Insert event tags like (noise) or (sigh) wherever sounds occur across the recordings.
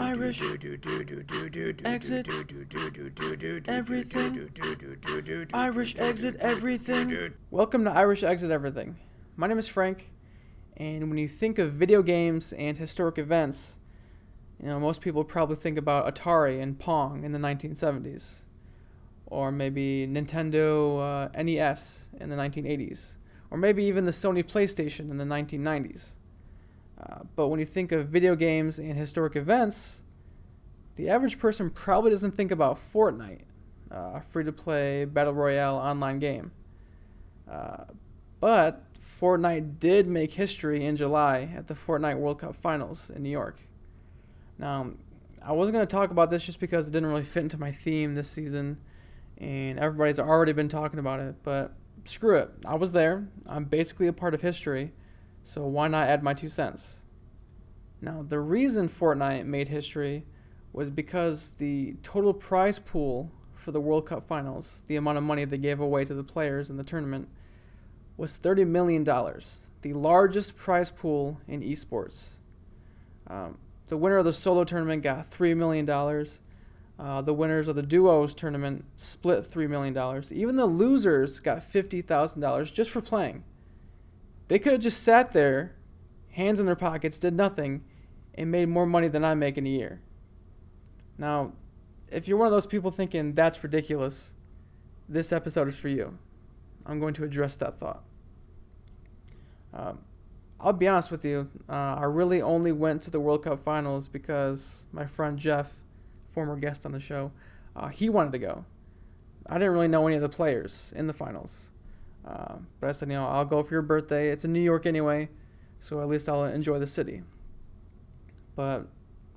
Irish exit everything. Irish exit everything. Welcome to Irish Exit Everything. My name is Frank, and when you think of video games and historic events, you know, most people probably think about Atari and Pong in the 1970s, or maybe Nintendo uh, NES in the 1980s, or maybe even the Sony PlayStation in the 1990s. Uh, but when you think of video games and historic events, the average person probably doesn't think about Fortnite, a uh, free to play battle royale online game. Uh, but Fortnite did make history in July at the Fortnite World Cup Finals in New York. Now, I wasn't going to talk about this just because it didn't really fit into my theme this season, and everybody's already been talking about it, but screw it. I was there. I'm basically a part of history so why not add my two cents? Now, the reason Fortnite made history was because the total prize pool for the World Cup finals, the amount of money they gave away to the players in the tournament, was $30 million, the largest prize pool in esports. Um, the winner of the solo tournament got $3 million. Uh, the winners of the duos tournament split $3 million. Even the losers got $50,000 just for playing. They could have just sat there, hands in their pockets, did nothing, and made more money than I make in a year. Now, if you're one of those people thinking that's ridiculous, this episode is for you. I'm going to address that thought. Um, I'll be honest with you, uh, I really only went to the World Cup finals because my friend Jeff, former guest on the show, uh, he wanted to go. I didn't really know any of the players in the finals. Uh, but I said, you know, I'll go for your birthday. It's in New York anyway, so at least I'll enjoy the city. But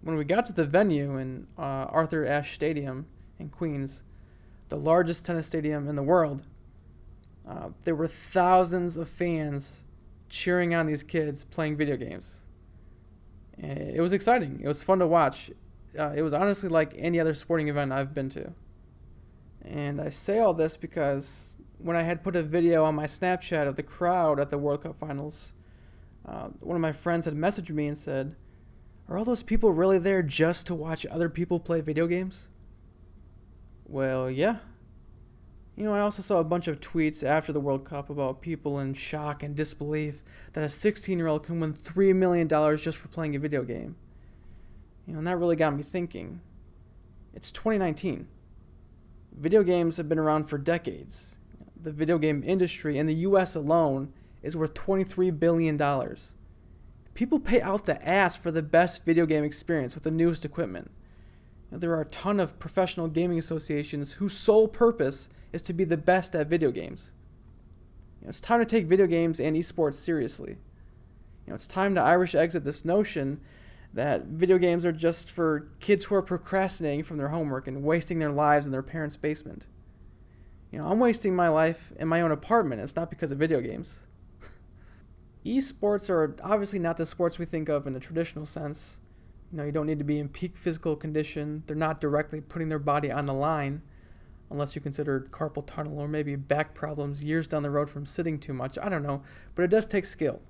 when we got to the venue in uh, Arthur Ashe Stadium in Queens, the largest tennis stadium in the world, uh, there were thousands of fans cheering on these kids playing video games. It was exciting. It was fun to watch. Uh, it was honestly like any other sporting event I've been to. And I say all this because when I had put a video on my Snapchat of the crowd at the World Cup finals, uh, one of my friends had messaged me and said, Are all those people really there just to watch other people play video games? Well, yeah. You know, I also saw a bunch of tweets after the World Cup about people in shock and disbelief that a 16 year old can win $3 million just for playing a video game. You know, and that really got me thinking. It's 2019. Video games have been around for decades the video game industry in the US alone is worth $23 billion. People pay out the ass for the best video game experience with the newest equipment. Now, there are a ton of professional gaming associations whose sole purpose is to be the best at video games. You know, it's time to take video games and esports seriously. You know, it's time to Irish exit this notion that video games are just for kids who are procrastinating from their homework and wasting their lives in their parents' basement. You know, I'm wasting my life in my own apartment. It's not because of video games. Esports are obviously not the sports we think of in a traditional sense. You know, you don't need to be in peak physical condition. They're not directly putting their body on the line, unless you consider carpal tunnel or maybe back problems years down the road from sitting too much. I don't know, but it does take skill,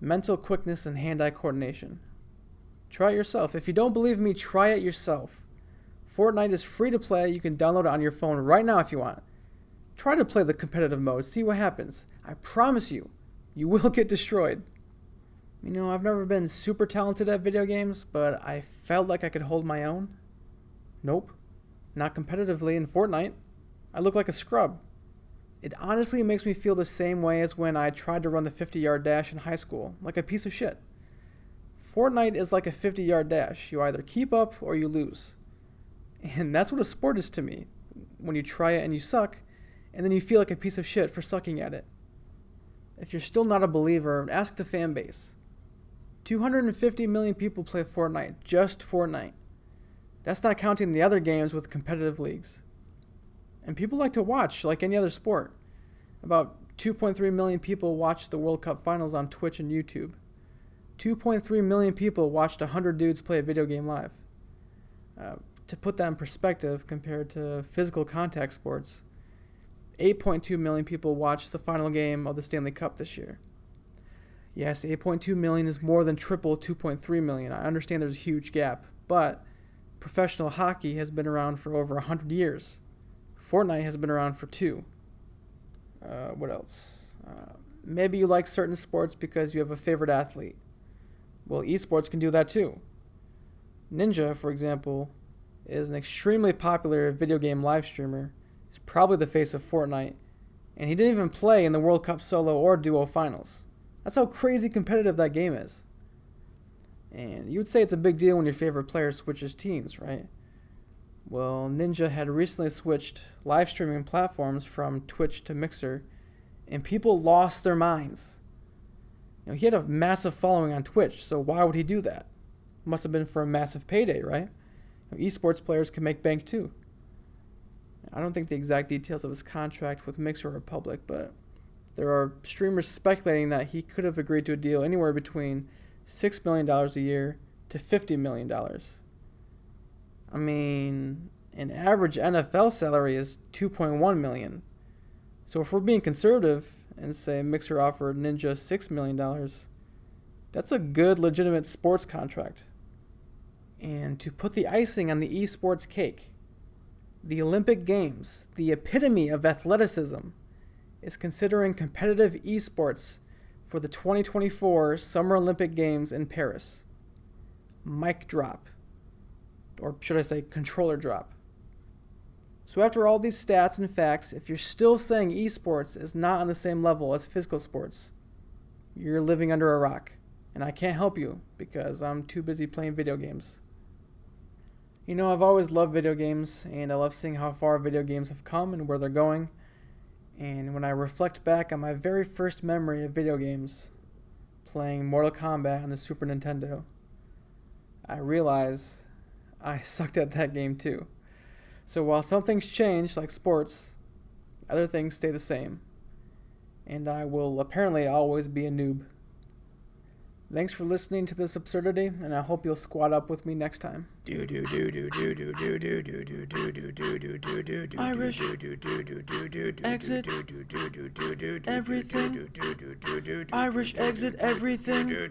mental quickness, and hand-eye coordination. Try it yourself. If you don't believe me, try it yourself. Fortnite is free to play. You can download it on your phone right now if you want. Try to play the competitive mode, see what happens. I promise you, you will get destroyed. You know, I've never been super talented at video games, but I felt like I could hold my own. Nope. Not competitively in Fortnite. I look like a scrub. It honestly makes me feel the same way as when I tried to run the 50 yard dash in high school, like a piece of shit. Fortnite is like a 50 yard dash. You either keep up or you lose. And that's what a sport is to me. When you try it and you suck, and then you feel like a piece of shit for sucking at it. If you're still not a believer, ask the fan base. 250 million people play Fortnite, just Fortnite. That's not counting the other games with competitive leagues. And people like to watch like any other sport. About 2.3 million people watched the World Cup finals on Twitch and YouTube. 2.3 million people watched 100 dudes play a video game live. Uh, to put that in perspective compared to physical contact sports, 8.2 million people watched the final game of the Stanley Cup this year. Yes, 8.2 million is more than triple 2.3 million. I understand there's a huge gap, but professional hockey has been around for over 100 years. Fortnite has been around for two. Uh, what else? Uh, maybe you like certain sports because you have a favorite athlete. Well, esports can do that too. Ninja, for example, is an extremely popular video game live streamer. He's probably the face of Fortnite, and he didn't even play in the World Cup solo or duo finals. That's how crazy competitive that game is. And you would say it's a big deal when your favorite player switches teams, right? Well, Ninja had recently switched live streaming platforms from Twitch to Mixer, and people lost their minds. You know, he had a massive following on Twitch, so why would he do that? Must have been for a massive payday, right? You know, esports players can make bank too. I don't think the exact details of his contract with Mixer are public, but there are streamers speculating that he could have agreed to a deal anywhere between $6 million a year to $50 million. I mean, an average NFL salary is 2.1 million. So if we're being conservative and say Mixer offered Ninja 6 million dollars, that's a good legitimate sports contract. And to put the icing on the esports cake, the Olympic Games, the epitome of athleticism, is considering competitive esports for the 2024 Summer Olympic Games in Paris. Mic drop. Or should I say, controller drop. So, after all these stats and facts, if you're still saying esports is not on the same level as physical sports, you're living under a rock. And I can't help you because I'm too busy playing video games. You know, I've always loved video games, and I love seeing how far video games have come and where they're going. And when I reflect back on my very first memory of video games, playing Mortal Kombat on the Super Nintendo, I realize I (laughs) sucked at that game too. So while some things change, like sports, other things stay the same. And I will apparently always be a noob. Thanks for listening to this absurdity, and I hope you'll squat up with me next time. Do do do do do do do do do do do do do do do do do Irish exit everything. Irish exit everything.